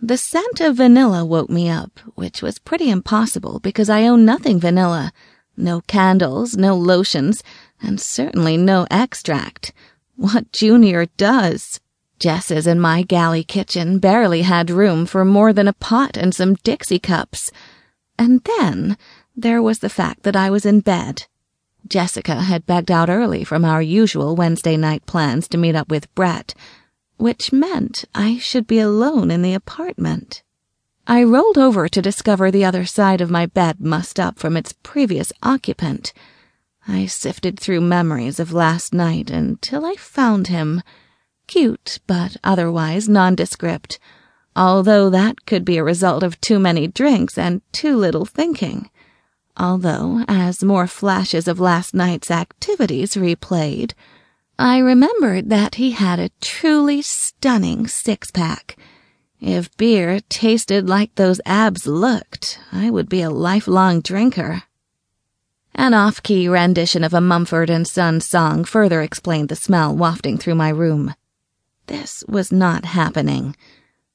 The scent of vanilla woke me up, which was pretty impossible because I own nothing vanilla. No candles, no lotions, and certainly no extract. What Junior does. Jess's and my galley kitchen barely had room for more than a pot and some Dixie cups. And then there was the fact that I was in bed. Jessica had begged out early from our usual Wednesday night plans to meet up with Brett, which meant I should be alone in the apartment. I rolled over to discover the other side of my bed mussed up from its previous occupant. I sifted through memories of last night until I found him. Cute, but otherwise nondescript, although that could be a result of too many drinks and too little thinking. Although, as more flashes of last night's activities replayed, I remembered that he had a truly stunning six pack. If beer tasted like those abs looked, I would be a lifelong drinker. An off key rendition of a Mumford and Sons song further explained the smell wafting through my room. This was not happening.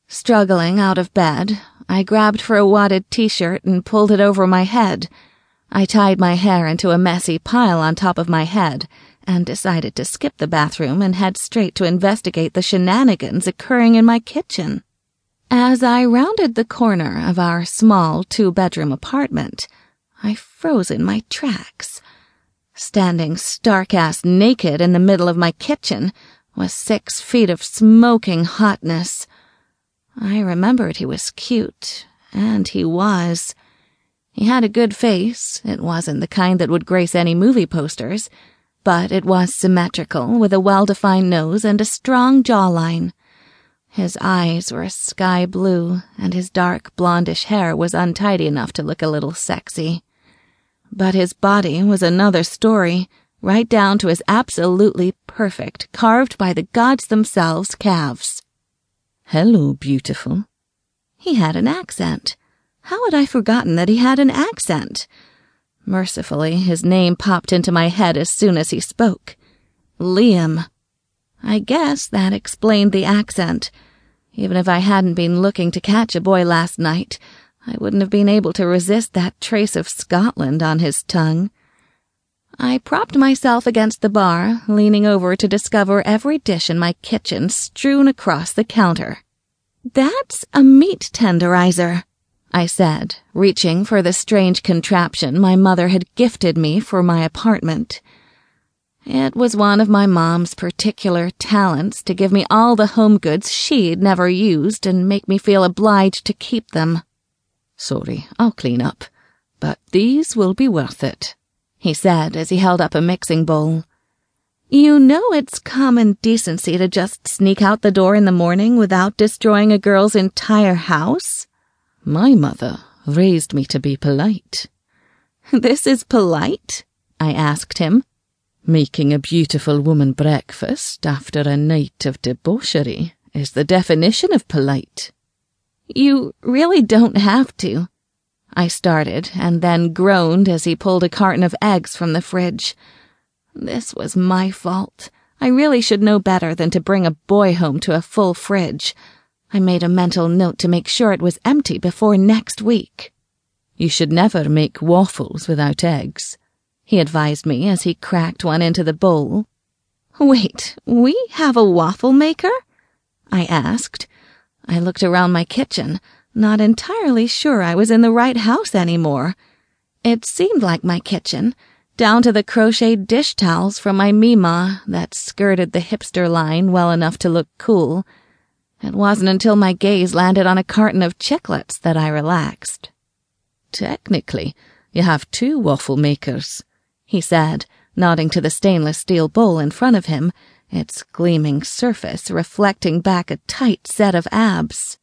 Struggling out of bed, I grabbed for a wadded t shirt and pulled it over my head. I tied my hair into a messy pile on top of my head and decided to skip the bathroom and head straight to investigate the shenanigans occurring in my kitchen. As I rounded the corner of our small two bedroom apartment, I froze in my tracks. Standing stark ass naked in the middle of my kitchen was six feet of smoking hotness. I remembered he was cute, and he was. He had a good face. It wasn't the kind that would grace any movie posters, but it was symmetrical, with a well defined nose and a strong jawline. His eyes were sky blue, and his dark blondish hair was untidy enough to look a little sexy. But his body was another story right down to his absolutely perfect, carved by the gods themselves, calves. Hello, beautiful. He had an accent. How had I forgotten that he had an accent? Mercifully, his name popped into my head as soon as he spoke. Liam. I guess that explained the accent. Even if I hadn't been looking to catch a boy last night, I wouldn't have been able to resist that trace of Scotland on his tongue. I propped myself against the bar, leaning over to discover every dish in my kitchen strewn across the counter. That's a meat tenderizer, I said, reaching for the strange contraption my mother had gifted me for my apartment. It was one of my mom's particular talents to give me all the home goods she'd never used and make me feel obliged to keep them. Sorry, I'll clean up, but these will be worth it he said as he held up a mixing bowl. You know it's common decency to just sneak out the door in the morning without destroying a girl's entire house? My mother raised me to be polite. This is polite? I asked him. Making a beautiful woman breakfast after a night of debauchery is the definition of polite. You really don't have to. I started, and then groaned as he pulled a carton of eggs from the fridge. This was my fault. I really should know better than to bring a boy home to a full fridge. I made a mental note to make sure it was empty before next week. You should never make waffles without eggs, he advised me as he cracked one into the bowl. Wait, we have a waffle maker? I asked. I looked around my kitchen not entirely sure I was in the right house anymore. It seemed like my kitchen, down to the crocheted dish towels from my Mima that skirted the hipster line well enough to look cool. It wasn't until my gaze landed on a carton of chiclets that I relaxed. Technically, you have two waffle makers, he said, nodding to the stainless steel bowl in front of him, its gleaming surface reflecting back a tight set of abs.